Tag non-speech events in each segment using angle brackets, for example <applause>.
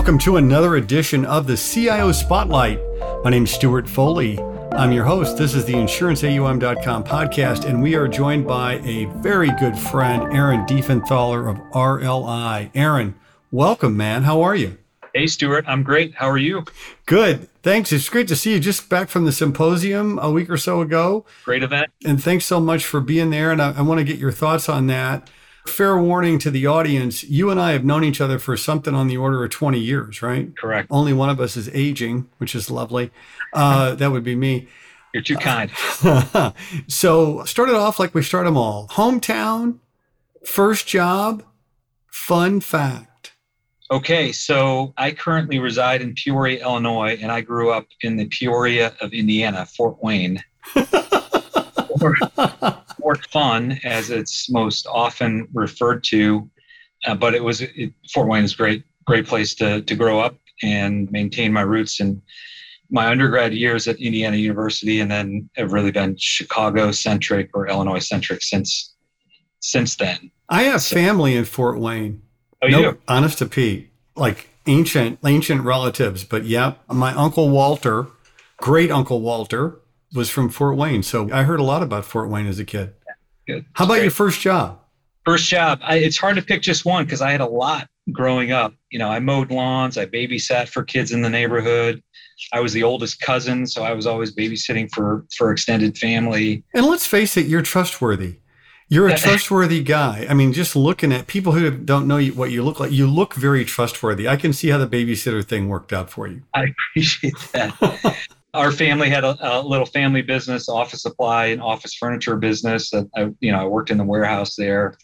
Welcome to another edition of the CIO Spotlight. My name is Stuart Foley. I'm your host. This is the InsuranceAUM.com podcast, and we are joined by a very good friend, Aaron Diefenthaler of RLI. Aaron, welcome, man. How are you? Hey, Stuart. I'm great. How are you? Good. Thanks. It's great to see you just back from the symposium a week or so ago. Great event. And thanks so much for being there. And I, I want to get your thoughts on that. Fair warning to the audience you and I have known each other for something on the order of 20 years, right? Correct. Only one of us is aging, which is lovely. Uh, <laughs> that would be me. You're too kind. <laughs> so, started off like we start them all hometown, first job, fun fact. Okay, so I currently reside in Peoria, Illinois, and I grew up in the Peoria of Indiana, Fort Wayne. <laughs> Fort Fun, as it's most often referred to, uh, but it was it, Fort Wayne is a great, great place to to grow up and maintain my roots and my undergrad years at Indiana University, and then have really been Chicago centric or Illinois centric since since then. I have so, family in Fort Wayne. Oh, you nope, Honest to Pete, like ancient ancient relatives. But yeah, my uncle Walter, great uncle Walter, was from Fort Wayne. So I heard a lot about Fort Wayne as a kid. Good. How about great. your first job? First job, I, it's hard to pick just one because I had a lot growing up. You know, I mowed lawns, I babysat for kids in the neighborhood. I was the oldest cousin, so I was always babysitting for for extended family. And let's face it, you're trustworthy. You're a <laughs> trustworthy guy. I mean, just looking at people who don't know what you look like, you look very trustworthy. I can see how the babysitter thing worked out for you. I appreciate that. <laughs> our family had a, a, little family business, office supply and office furniture business. I, you know, I worked in the warehouse there.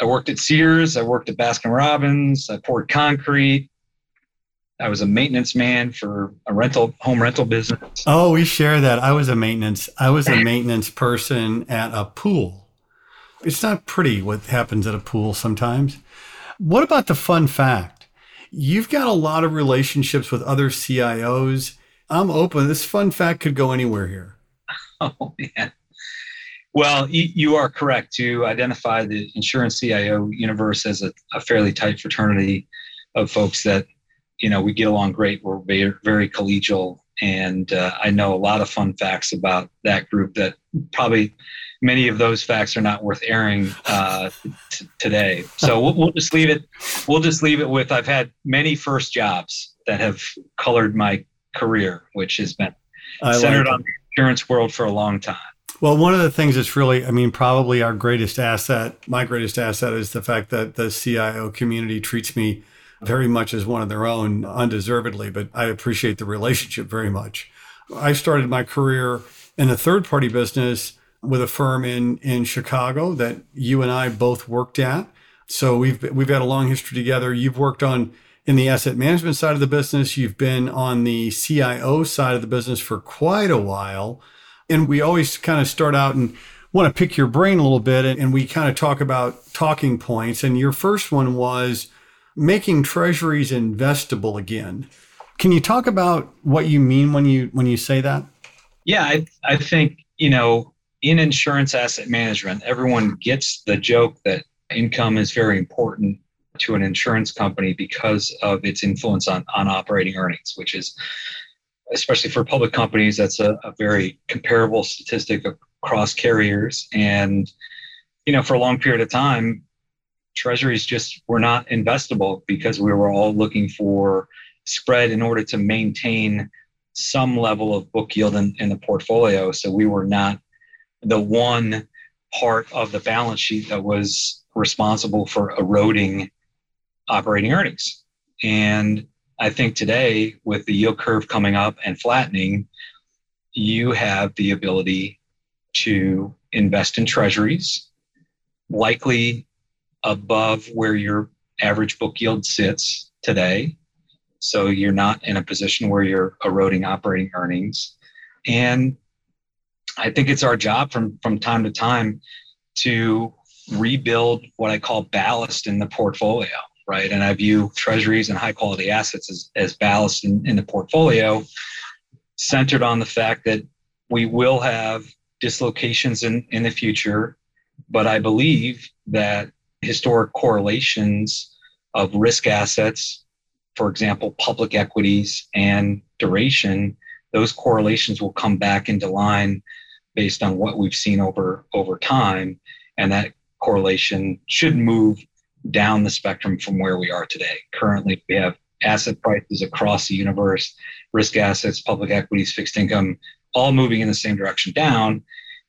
I worked at Sears. I worked at Baskin Robbins. I poured concrete. I was a maintenance man for a rental home rental business. Oh, we share that. I was a maintenance. I was a maintenance person at a pool. It's not pretty what happens at a pool sometimes. What about the fun fact? You've got a lot of relationships with other CIOs I'm open. This fun fact could go anywhere here. <laughs> Oh man. Well, you are correct to identify the insurance CIO universe as a, a fairly tight fraternity of folks that, you know, we get along great. We're very, very collegial. And uh, I know a lot of fun facts about that group that probably many of those facts are not worth airing uh, t- today. So <laughs> we'll, we'll just leave it. We'll just leave it with I've had many first jobs that have colored my career, which has been I centered like on the insurance world for a long time. Well, one of the things that's really, I mean, probably our greatest asset, my greatest asset is the fact that the CIO community treats me very much as one of their own, undeservedly, but I appreciate the relationship very much. I started my career in a third party business with a firm in, in Chicago that you and I both worked at. So we've, we've had a long history together. You've worked on in the asset management side of the business. You've been on the CIO side of the business for quite a while. And we always kind of start out and want to pick your brain a little bit. And we kind of talk about talking points. And your first one was making treasuries investable again. Can you talk about what you mean when you when you say that? Yeah, I, I think, you know, in insurance asset management, everyone gets the joke that income is very important to an insurance company because of its influence on, on operating earnings, which is, especially for public companies, that's a, a very comparable statistic across carriers. And, you know, for a long period of time, treasuries just were not investable because we were all looking for spread in order to maintain some level of book yield in, in the portfolio. So we were not the one part of the balance sheet that was responsible for eroding operating earnings. And I think today, with the yield curve coming up and flattening, you have the ability to invest in treasuries, likely above where your average book yield sits today. So you're not in a position where you're eroding operating earnings. And I think it's our job from, from time to time to rebuild what I call ballast in the portfolio right? And I view treasuries and high quality assets as, as ballast in, in the portfolio, centered on the fact that we will have dislocations in, in the future. But I believe that historic correlations of risk assets for example, public equities and duration, those correlations will come back into line based on what we've seen over over time, and that correlation should move down the spectrum from where we are today. Currently, we have asset prices across the universe, risk assets, public equities, fixed income, all moving in the same direction down.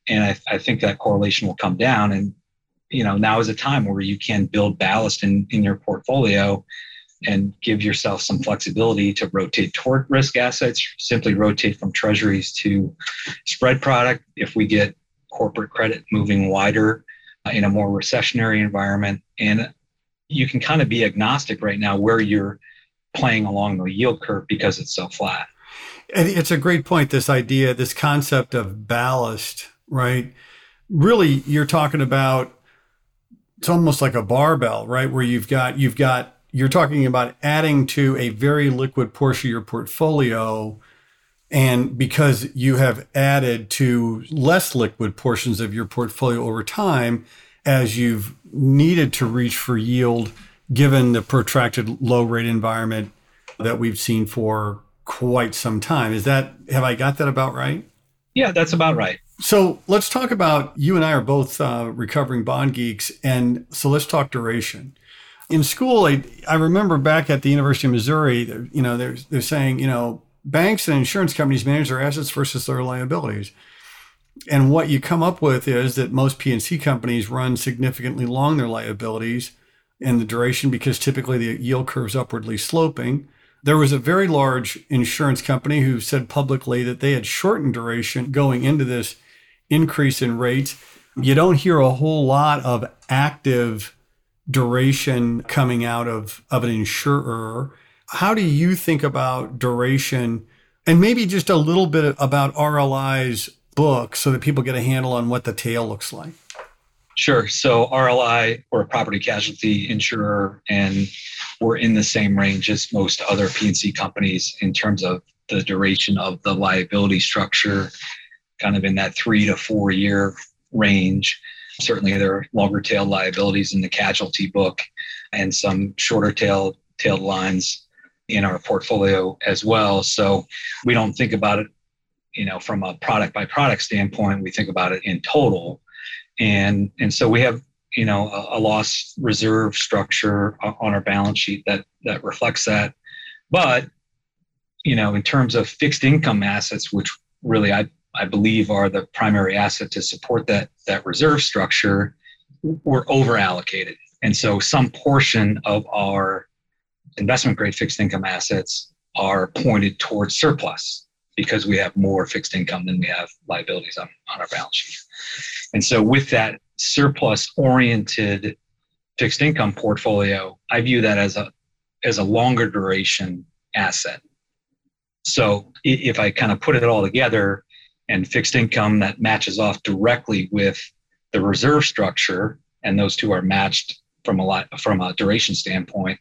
And I, I think that correlation will come down. And you know, now is a time where you can build ballast in, in your portfolio and give yourself some flexibility to rotate toward risk assets, simply rotate from treasuries to spread product. If we get corporate credit moving wider uh, in a more recessionary environment, and you can kind of be agnostic right now where you're playing along the yield curve because it's so flat. It's a great point. This idea, this concept of ballast, right? Really, you're talking about it's almost like a barbell, right? Where you've got you've got you're talking about adding to a very liquid portion of your portfolio and because you have added to less liquid portions of your portfolio over time as you've needed to reach for yield given the protracted low rate environment that we've seen for quite some time is that have i got that about right yeah that's about right so let's talk about you and I are both uh, recovering bond geeks, and so let's talk duration. In school, I, I remember back at the University of Missouri, you know, they're, they're saying, you know, banks and insurance companies manage their assets versus their liabilities. And what you come up with is that most P&C companies run significantly long their liabilities and the duration because typically the yield curve is upwardly sloping. There was a very large insurance company who said publicly that they had shortened duration going into this increase in rates. You don't hear a whole lot of active duration coming out of, of an insurer. How do you think about duration and maybe just a little bit about RLI's book so that people get a handle on what the tail looks like? Sure. So RLI, we're a property casualty insurer, and we're in the same range as most other P&C companies in terms of the duration of the liability structure kind of in that three to four year range. Certainly, there are longer tail liabilities in the casualty book and some shorter tail tailed lines in our portfolio as well. So we don't think about it, you know, from a product by product standpoint. We think about it in total, and and so we have you know a, a loss reserve structure on our balance sheet that that reflects that. But you know, in terms of fixed income assets, which really I I believe are the primary asset to support that that reserve structure, we're over allocated. And so some portion of our investment grade fixed income assets are pointed towards surplus because we have more fixed income than we have liabilities on, on our balance sheet. And so with that surplus oriented fixed income portfolio, I view that as a as a longer duration asset. So if I kind of put it all together, and fixed income that matches off directly with the reserve structure, and those two are matched from a lot from a duration standpoint.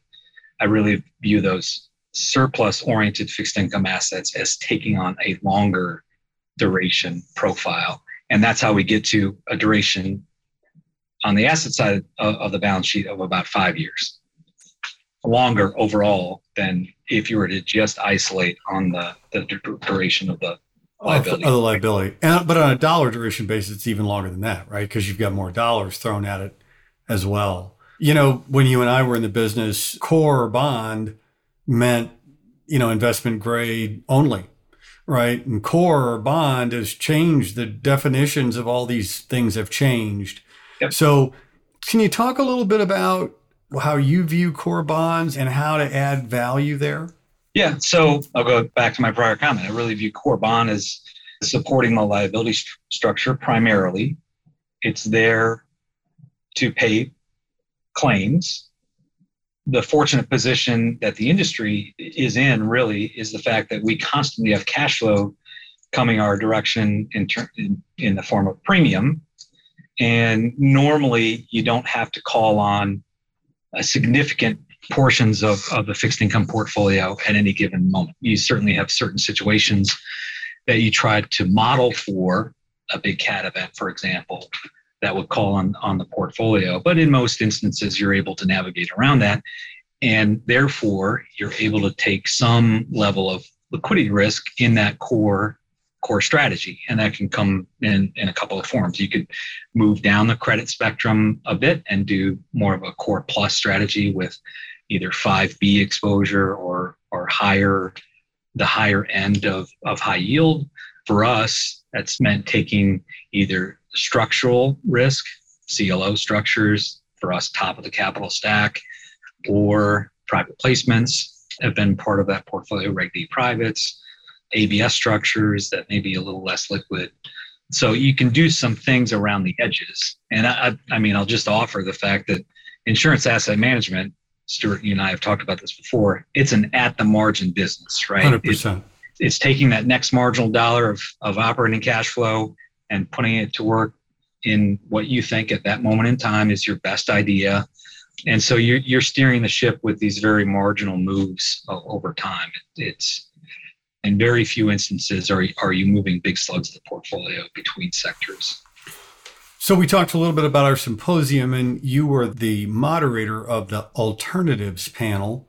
I really view those surplus oriented fixed income assets as taking on a longer duration profile. And that's how we get to a duration on the asset side of, of the balance sheet of about five years. Longer overall than if you were to just isolate on the, the duration of the liability. Of, the liability. And, but on a dollar duration basis, it's even longer than that, right? Because you've got more dollars thrown at it as well. You know, when you and I were in the business, core bond meant, you know, investment grade only, right? And core or bond has changed. The definitions of all these things have changed. Yep. So, can you talk a little bit about how you view core bonds and how to add value there? Yeah, so I'll go back to my prior comment. I really view core bond as supporting the liability st- structure primarily. It's there to pay claims. The fortunate position that the industry is in really is the fact that we constantly have cash flow coming our direction in, ter- in, in the form of premium. And normally you don't have to call on a significant portions of, of the fixed income portfolio at any given moment. You certainly have certain situations that you try to model for a big cat event, for example, that would call on, on the portfolio. But in most instances, you're able to navigate around that. And therefore, you're able to take some level of liquidity risk in that core core strategy. And that can come in, in a couple of forms. You could move down the credit spectrum a bit and do more of a core plus strategy with either 5B exposure or or higher the higher end of, of high yield. For us, that's meant taking either structural risk, CLO structures, for us, top of the capital stack, or private placements have been part of that portfolio, Reg D privates, ABS structures that may be a little less liquid. So you can do some things around the edges. And I, I mean, I'll just offer the fact that insurance asset management, Stuart, you and I have talked about this before, it's an at the margin business, right? 100%. It, it's taking that next marginal dollar of, of operating cash flow and putting it to work in what you think at that moment in time is your best idea and so you're, you're steering the ship with these very marginal moves uh, over time. It's in very few instances are, are you moving big slugs of the portfolio between sectors. So we talked a little bit about our symposium, and you were the moderator of the alternatives panel.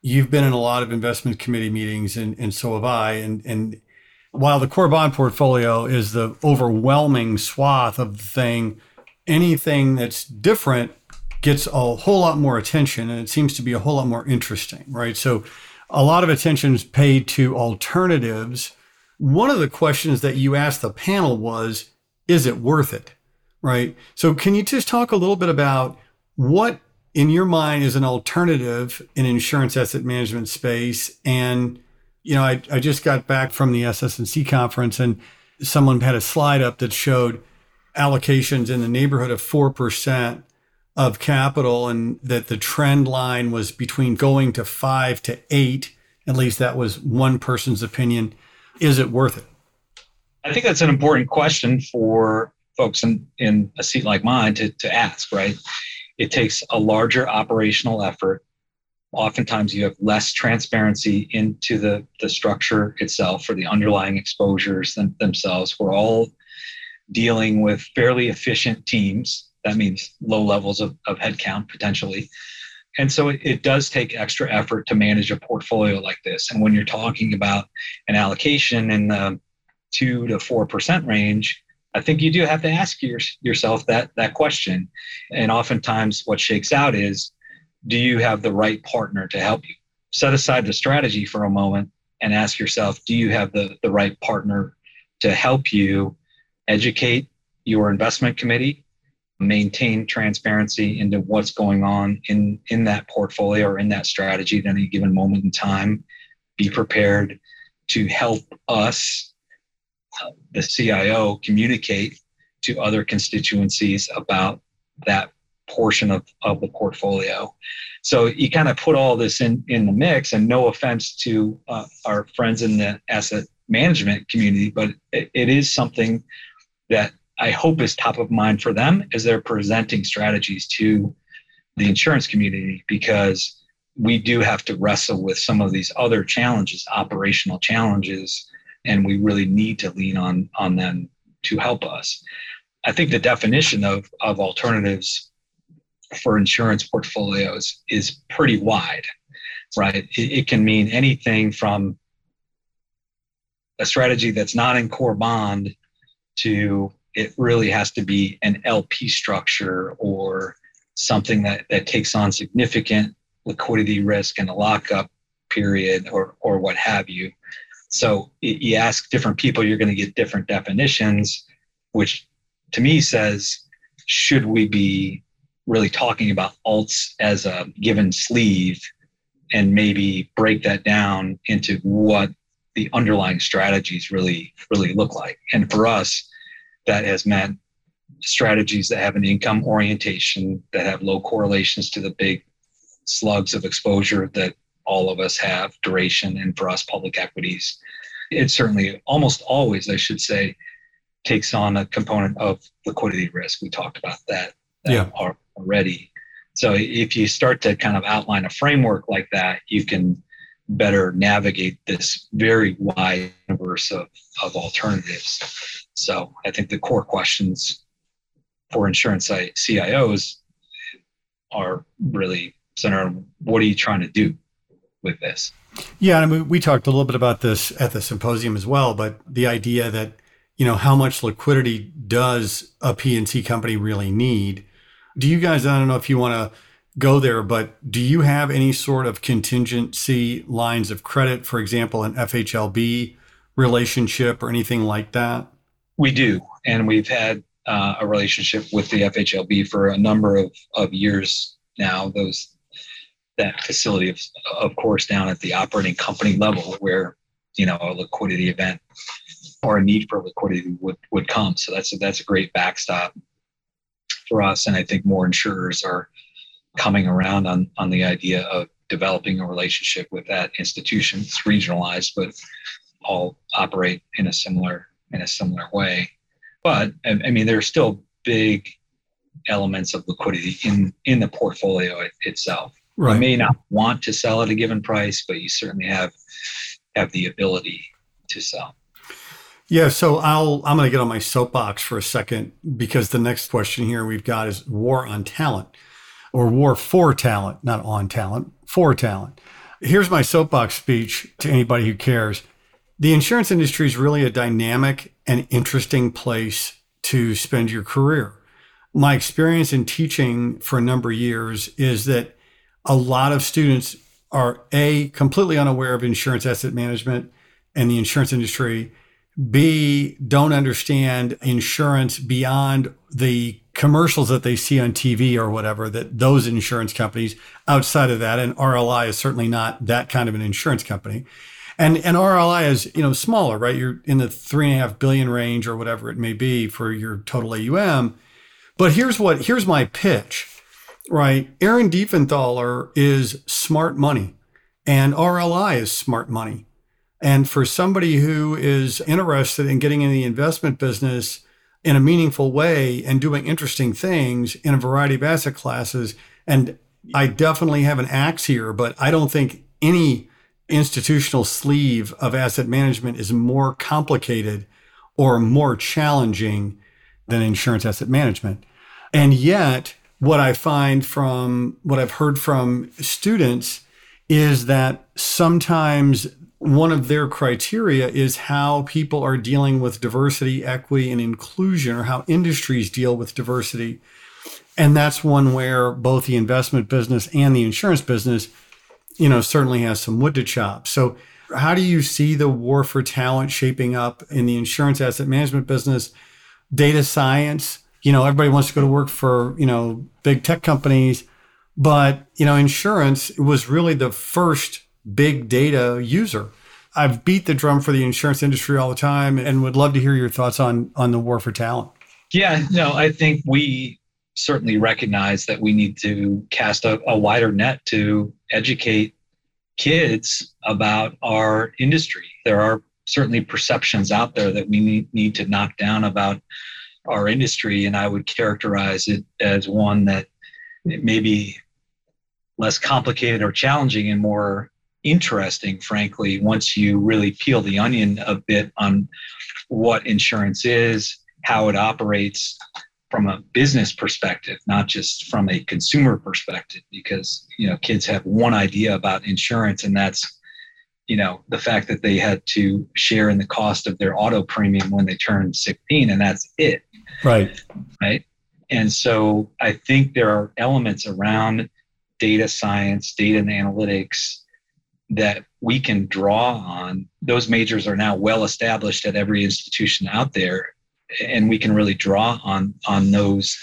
You've been in a lot of investment committee meetings, and, and so have I. And, and while the core bond portfolio is the overwhelming swath of the thing, anything that's different gets a whole lot more attention and it seems to be a whole lot more interesting, right? So a lot of attention is paid to alternatives. One of the questions that you asked the panel was, is it worth it? Right. So can you just talk a little bit about what in your mind is an alternative in insurance asset management space? And, you know, I, I just got back from the SS&C conference and someone had a slide up that showed allocations in the neighborhood of 4% of capital and that the trend line was between going to five to eight. At least that was one person's opinion. Is it worth it? I think that's an important question for folks in, in a seat like mine to, to ask, right? It takes a larger operational effort. Oftentimes, you have less transparency into the, the structure itself or the underlying exposures them, themselves. We're all dealing with fairly efficient teams that means low levels of, of headcount potentially. And so it, it, does take extra effort to manage a portfolio like this. And when you're talking about an allocation in the two to four percent range, I think you do have to ask your, yourself that that question. And oftentimes, what shakes out is, do you have the right partner to help you? Set aside the strategy for a moment and ask yourself, do you have the, the right partner to help you educate your investment committee maintain transparency into what's going on in in that portfolio or in that strategy at any given moment in time be prepared to help us uh, the cio communicate to other constituencies about that portion of, of the portfolio so you kind of put all this in in the mix and no offense to uh, our friends in the asset management community but it, it is something that I hope is top of mind for them as they're presenting strategies to the insurance community because we do have to wrestle with some of these other challenges, operational challenges, and we really need to lean on on them to help us. I think the definition of of alternatives for insurance portfolios is pretty wide, right? It, it can mean anything from a strategy that's not in core bond to it really has to be an LP structure or something that, that takes on significant liquidity risk and a lockup period or, or what have you. So you ask different people, you're going to get different definitions, which to me says, should we be really talking about alts as a given sleeve and maybe break that down into what the underlying strategies really really look like. And for us that has meant strategies that have an income orientation that have low correlations to the big slugs of exposure that all of us have duration and for us public equities. It certainly almost always i should say takes on a component of liquidity risk. We talked about that, yeah. already so if you start to kind of outline a framework like that you can better navigate this very wide universe of, of alternatives so I think the core questions for insurance CIOs are really center what are you trying to do with this? Yeah, I mean, we talked a little bit about this at the symposium as well, but the idea that you know how much liquidity does a P&C company really need? Do you guys? I don't know if you want to go there, but do you have any sort of contingency lines of credit, for example, an FHLB relationship or anything like that? We do, and we've had uh, a relationship with the FHLB for a number of, of years now. Those that facility, of, of course, down at the operating company level, where you know a liquidity event or a need for liquidity would would come. So that's a, that's a great backstop for us, and I think more insurers are coming around on on the idea of developing a relationship with that institution. It's regionalized, but all operate in a similar in a similar way. But I mean, there are still big elements of liquidity in in the portfolio it, itself. Right. You may not want to sell at a given price, but you certainly have have the ability to sell. Yeah, so I'll I'm going to get on my soapbox for a second because the next question here we've got is war on talent or war for talent, not on talent, for talent. Here's my soapbox speech to anybody who cares. The insurance industry is really a dynamic and interesting place to spend your career. My experience in teaching for a number of years is that a lot of students are A, completely unaware of insurance asset management and the insurance industry. B, don't understand insurance beyond the commercials that they see on TV or whatever, that those insurance companies outside of that, and RLI is certainly not that kind of an insurance company. And and RLI is you know smaller, right? You're in the three and a half billion range or whatever it may be for your total AUM. But here's what here's my pitch, right? Aaron Diefenthaler is smart money, and RLI is smart money. And for somebody who is interested in getting in the investment business in a meaningful way and doing interesting things in a variety of asset classes, and I definitely have an axe here, but I don't think any institutional sleeve of asset management is more complicated or more challenging than insurance asset management. And yet, what I find from what I've heard from students is that sometimes one of their criteria is how people are dealing with diversity, equity, and inclusion, or how industries deal with diversity. And that's one where both the investment business and the insurance business you know, certainly has some wood to chop. So, how do you see the war for talent shaping up in the insurance asset management business, data science? You know, everybody wants to go to work for, you know, big tech companies, but, you know, insurance was really the first big data user. I've beat the drum for the insurance industry all the time and would love to hear your thoughts on on the war for talent. Yeah, no, I think we certainly recognize that we need to cast a, a wider net to educate kids about our industry. There are certainly perceptions out there that we need, need to knock down about our industry, and I would characterize it as one that may be less complicated or challenging and more interesting, frankly, once you really peel the onion a bit on what insurance is, how it operates, from a business perspective, not just from a consumer perspective, because you know kids have one idea about insurance, and that's you know the fact that they had to share in the cost of their auto premium when they turned 16, and that's it. Right. Right. And so I think there are elements around data science, data and analytics that we can draw on. Those majors are now well established at every institution out there and we can really draw on on those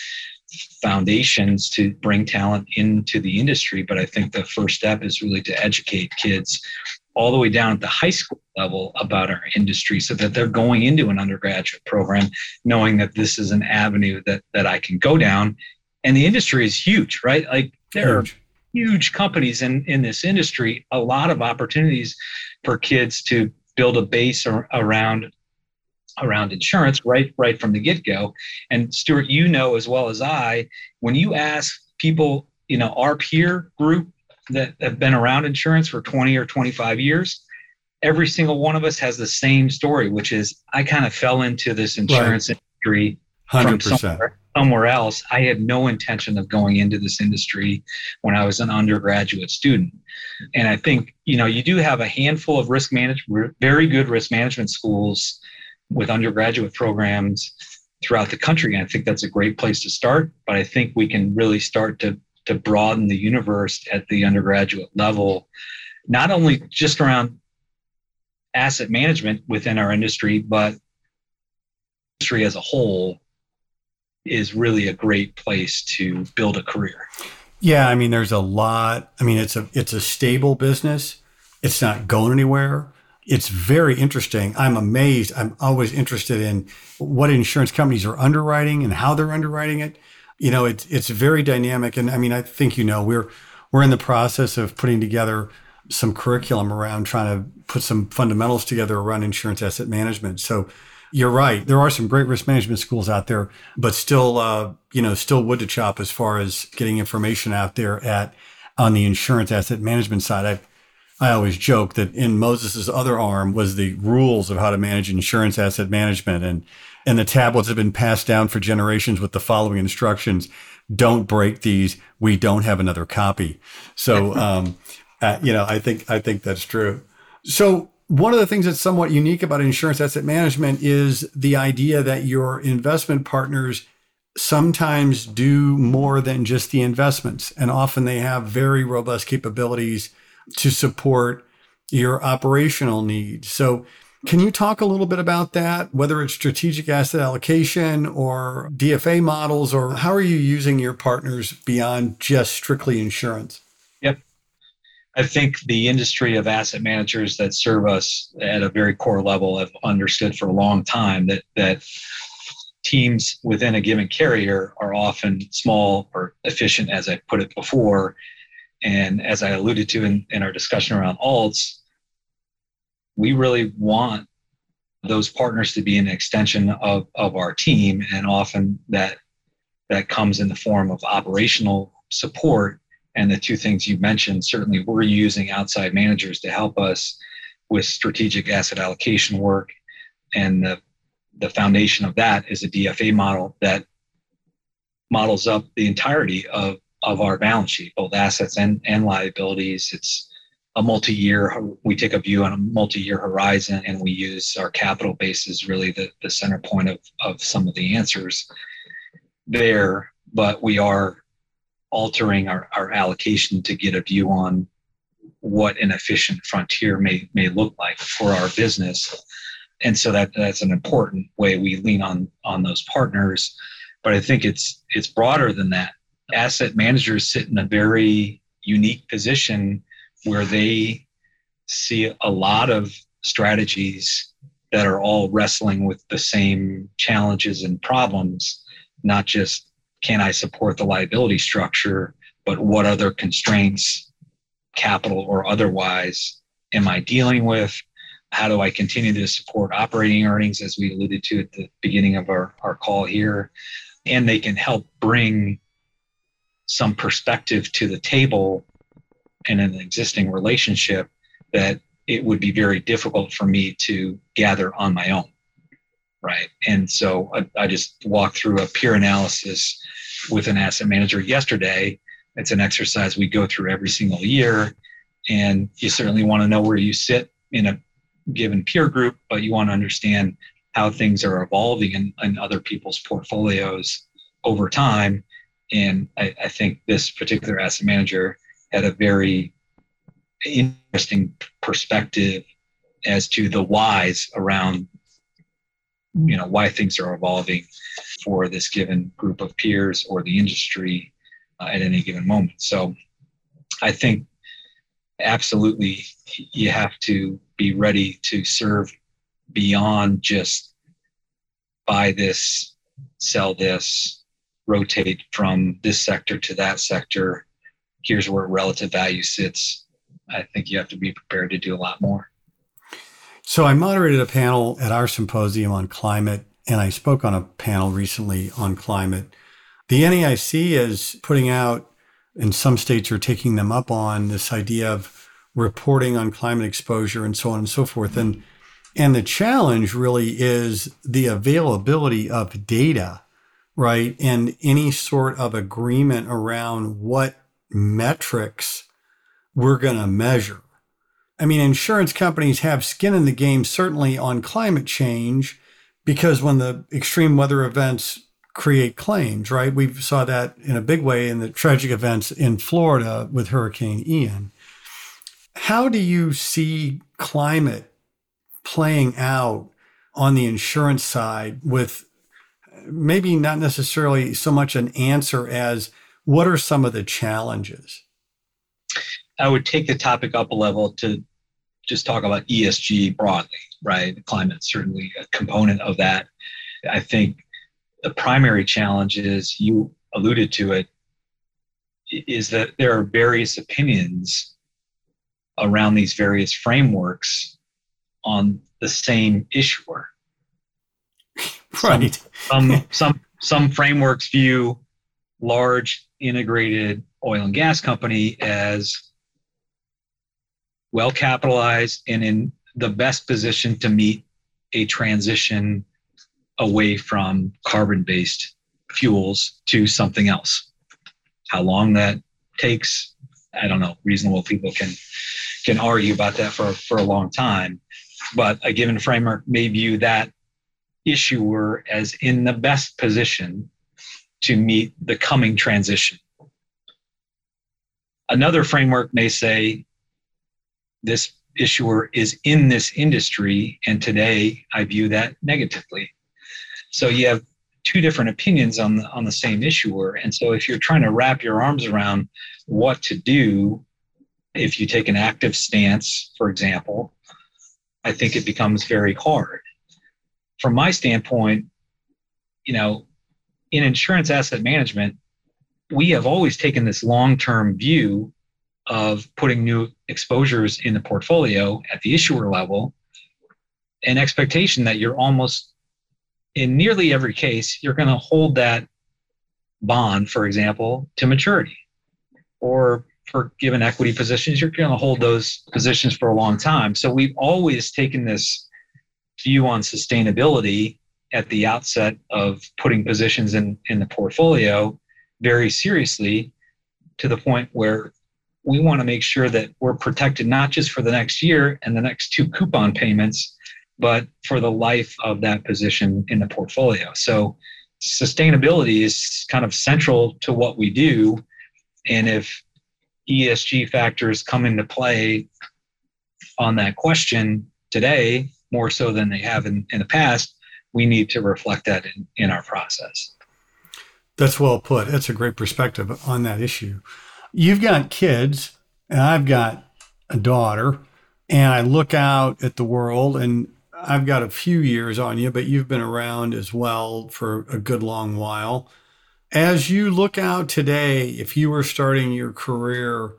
foundations to bring talent into the industry but i think the first step is really to educate kids all the way down at the high school level about our industry so that they're going into an undergraduate program knowing that this is an avenue that that I can go down and the industry is huge right like there huge. are huge companies in in this industry a lot of opportunities for kids to build a base or, around around insurance right right from the get-go and stuart you know as well as i when you ask people you know our peer group that have been around insurance for 20 or 25 years every single one of us has the same story which is i kind of fell into this insurance right. industry Hundred percent somewhere else. I had no intention of going into this industry when I was an undergraduate student. And I think, you know, you do have a handful of risk management, very good risk management schools with undergraduate programs throughout the country. And I think that's a great place to start. But I think we can really start to, to broaden the universe at the undergraduate level, not only just around asset management within our industry, but industry as a whole is really a great place to build a career. Yeah, I mean, there's a lot. I mean, it's a it's a stable business. It's not going anywhere. It's very interesting. I'm amazed. I'm always interested in what insurance companies are underwriting and how they're underwriting it. You know, it's it's very dynamic. And I mean, I think you know we're we're in the process of putting together some curriculum around trying to put some fundamentals together around insurance asset management. So you're right. There are some great risk management schools out there, but still, uh, you know, still wood to chop as far as getting information out there at on the insurance asset management side. I I always joke that in Moses's other arm was the rules of how to manage insurance asset management, and and the tablets have been passed down for generations with the following instructions: Don't break these. We don't have another copy. So, <laughs> um, uh, you know, I think I think that's true. So one of the things that's somewhat unique about insurance asset management is the idea that your investment partners sometimes do more than just the investments. And often they have very robust capabilities to support your operational needs. So, can you talk a little bit about that, whether it's strategic asset allocation or DFA models, or how are you using your partners beyond just strictly insurance? I think the industry of asset managers that serve us at a very core level have understood for a long time that that teams within a given carrier are often small or efficient, as I put it before. And as I alluded to in, in our discussion around alts, we really want those partners to be an extension of, of our team. And often that that comes in the form of operational support and the two things you mentioned, certainly we're using outside managers to help us with strategic asset allocation work. And the, the foundation of that is a DFA model that models up the entirety of, of our balance sheet, both assets and, and liabilities. It's a multi-year, we take a view on a multi-year horizon and we use our capital base as really the, the center point of, of some of the answers there. But we are altering our, our allocation to get a view on what an efficient frontier may may look like for our business. And so that that's an important way we lean on on those partners. But i think it's it's broader than that. Asset managers sit in a very unique position where they see a lot of strategies that are all wrestling with the same challenges and problems not just can I support the liability structure, but what other constraints, capital or otherwise, am I dealing with? How do I continue to support operating earnings, as we alluded to at the beginning of our, our call here? And they can help bring some perspective to the table in an existing relationship that it would be very difficult for me to gather on my own right? And so I, I just walked through a peer analysis with an asset manager yesterday. It's an exercise we go through every single year. And you certainly want to know where you sit in a given peer group, but you want to understand how things are evolving in, in other people's portfolios over time. And I, I think this particular asset manager had a very interesting perspective as to the whys around you know why things are evolving for this given group of peers or the industry uh, at any given moment. So i think absolutely you have to be ready to serve beyond just buy this sell this rotate from this sector to that sector. Here's where relative value sits. I think you have to be prepared to do a lot more so I moderated a panel at our symposium on climate, and I spoke on a panel recently on climate. The NAIC is putting out, and some states are taking them up on this idea of reporting on climate exposure and so on and so forth. And and the challenge really is the availability of data right? And any sort of agreement around what metrics we're going to measure. I mean, insurance companies have skin in the game, certainly on climate change, because when the extreme weather events create claims, right? We saw that in a big way in the tragic events in Florida with Hurricane Ian. How do you see climate playing out on the insurance side with maybe not necessarily so much an answer as what are some of the challenges? I would take the topic up a level to just talk about ESG broadly, right? Climate certainly a component of that. I think the primary challenge is you alluded to it is that there are various opinions around these various frameworks on the same issuer. Right. Some some some, some frameworks view large integrated oil and gas company as well capitalized and in the best position to meet a transition away from carbon based fuels to something else. How long that takes, I don't know. Reasonable people can can argue about that for, for a long time. But a given framework may view that issuer as in the best position to meet the coming transition. Another framework may say this issuer is in this industry, and today I view that negatively. So you have two different opinions on the on the same issuer, and so if you're trying to wrap your arms around what to do, if you take an active stance, for example, I think it becomes very hard. From my standpoint, you know, in insurance asset management, we have always taken this long term view of putting new exposures in the portfolio at the issuer level, an expectation that you're almost in nearly every case, you're going to hold that bond, for example, to maturity. Or for given equity positions, you're going to hold those positions for a long time. So we've always taken this view on sustainability at the outset of putting positions in, in the portfolio very seriously to the point where we want to make sure that we're protected not just for the next year and the next two coupon payments, but for the life of that position in the portfolio. So sustainability is kind of central to what we do. And if ESG factors come into play on that question today, more so than they have in, in the past, we need to reflect that in, in our process. That's well put. That's a great perspective on that issue. You've got kids, and I've got a daughter, and I look out at the world, and I've got a few years on you, but you've been around as well for a good long while. As you look out today, if you were starting your career,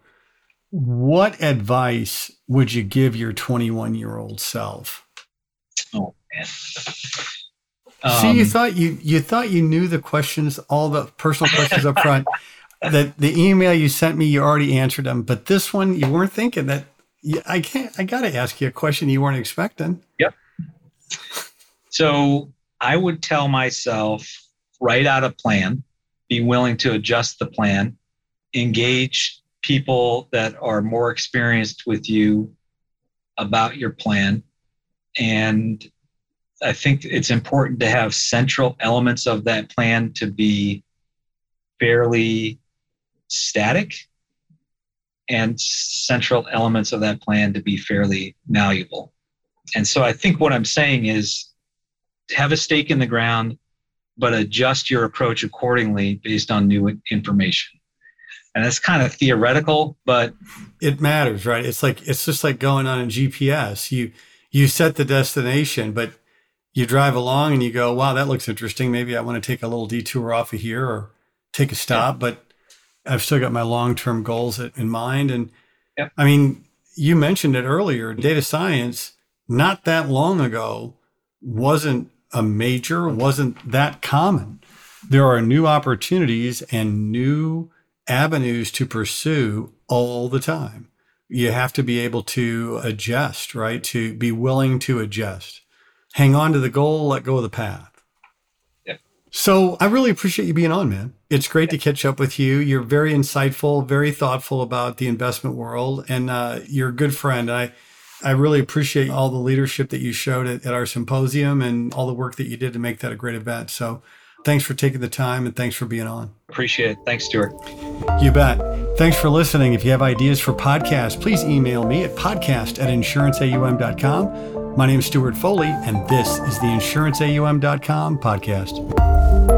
what advice would you give your 21 year old self? Oh man. See, you um, thought you you thought you knew the questions, all the personal questions up front. That the email you sent me, you already answered them, but this one you weren't thinking that. I can't. I got to ask you a question you weren't expecting. Yep. So I would tell myself, write out a plan, be willing to adjust the plan, engage people that are more experienced with you about your plan. And I think it's important to have central elements of that plan to be fairly static and central elements of that plan to be fairly malleable. And so I think what I'm saying is have a stake in the ground, but adjust your approach accordingly based on new information. And that's kind of theoretical, but it matters, right? It's like it's just like going on a GPS. You you set the destination, but you drive along and you go, "Wow, that looks interesting. Maybe I want to take a little detour off of here or take a stop." Yeah. But I've still got my long-term goals in mind. And yeah. I mean, you mentioned it earlier. Data science, not that long ago, wasn't a major, wasn't that common. There are new opportunities and new avenues to pursue all the time. You have to be able to adjust, right? To be willing to adjust. Hang on to the goal, let go of the path. So I really appreciate you being on, man. It's great to catch up with you. You're very insightful, very thoughtful about the investment world, and uh, you're a good friend. I I really appreciate all the leadership that you showed at, at our symposium and all the work that you did to make that a great event. So thanks for taking the time and thanks for being on. Appreciate it. Thanks, Stuart. You bet. Thanks for listening. If you have ideas for podcasts, please email me at podcast at insuranceaum.com. My name is Stuart Foley, and this is the insuranceaum.com podcast.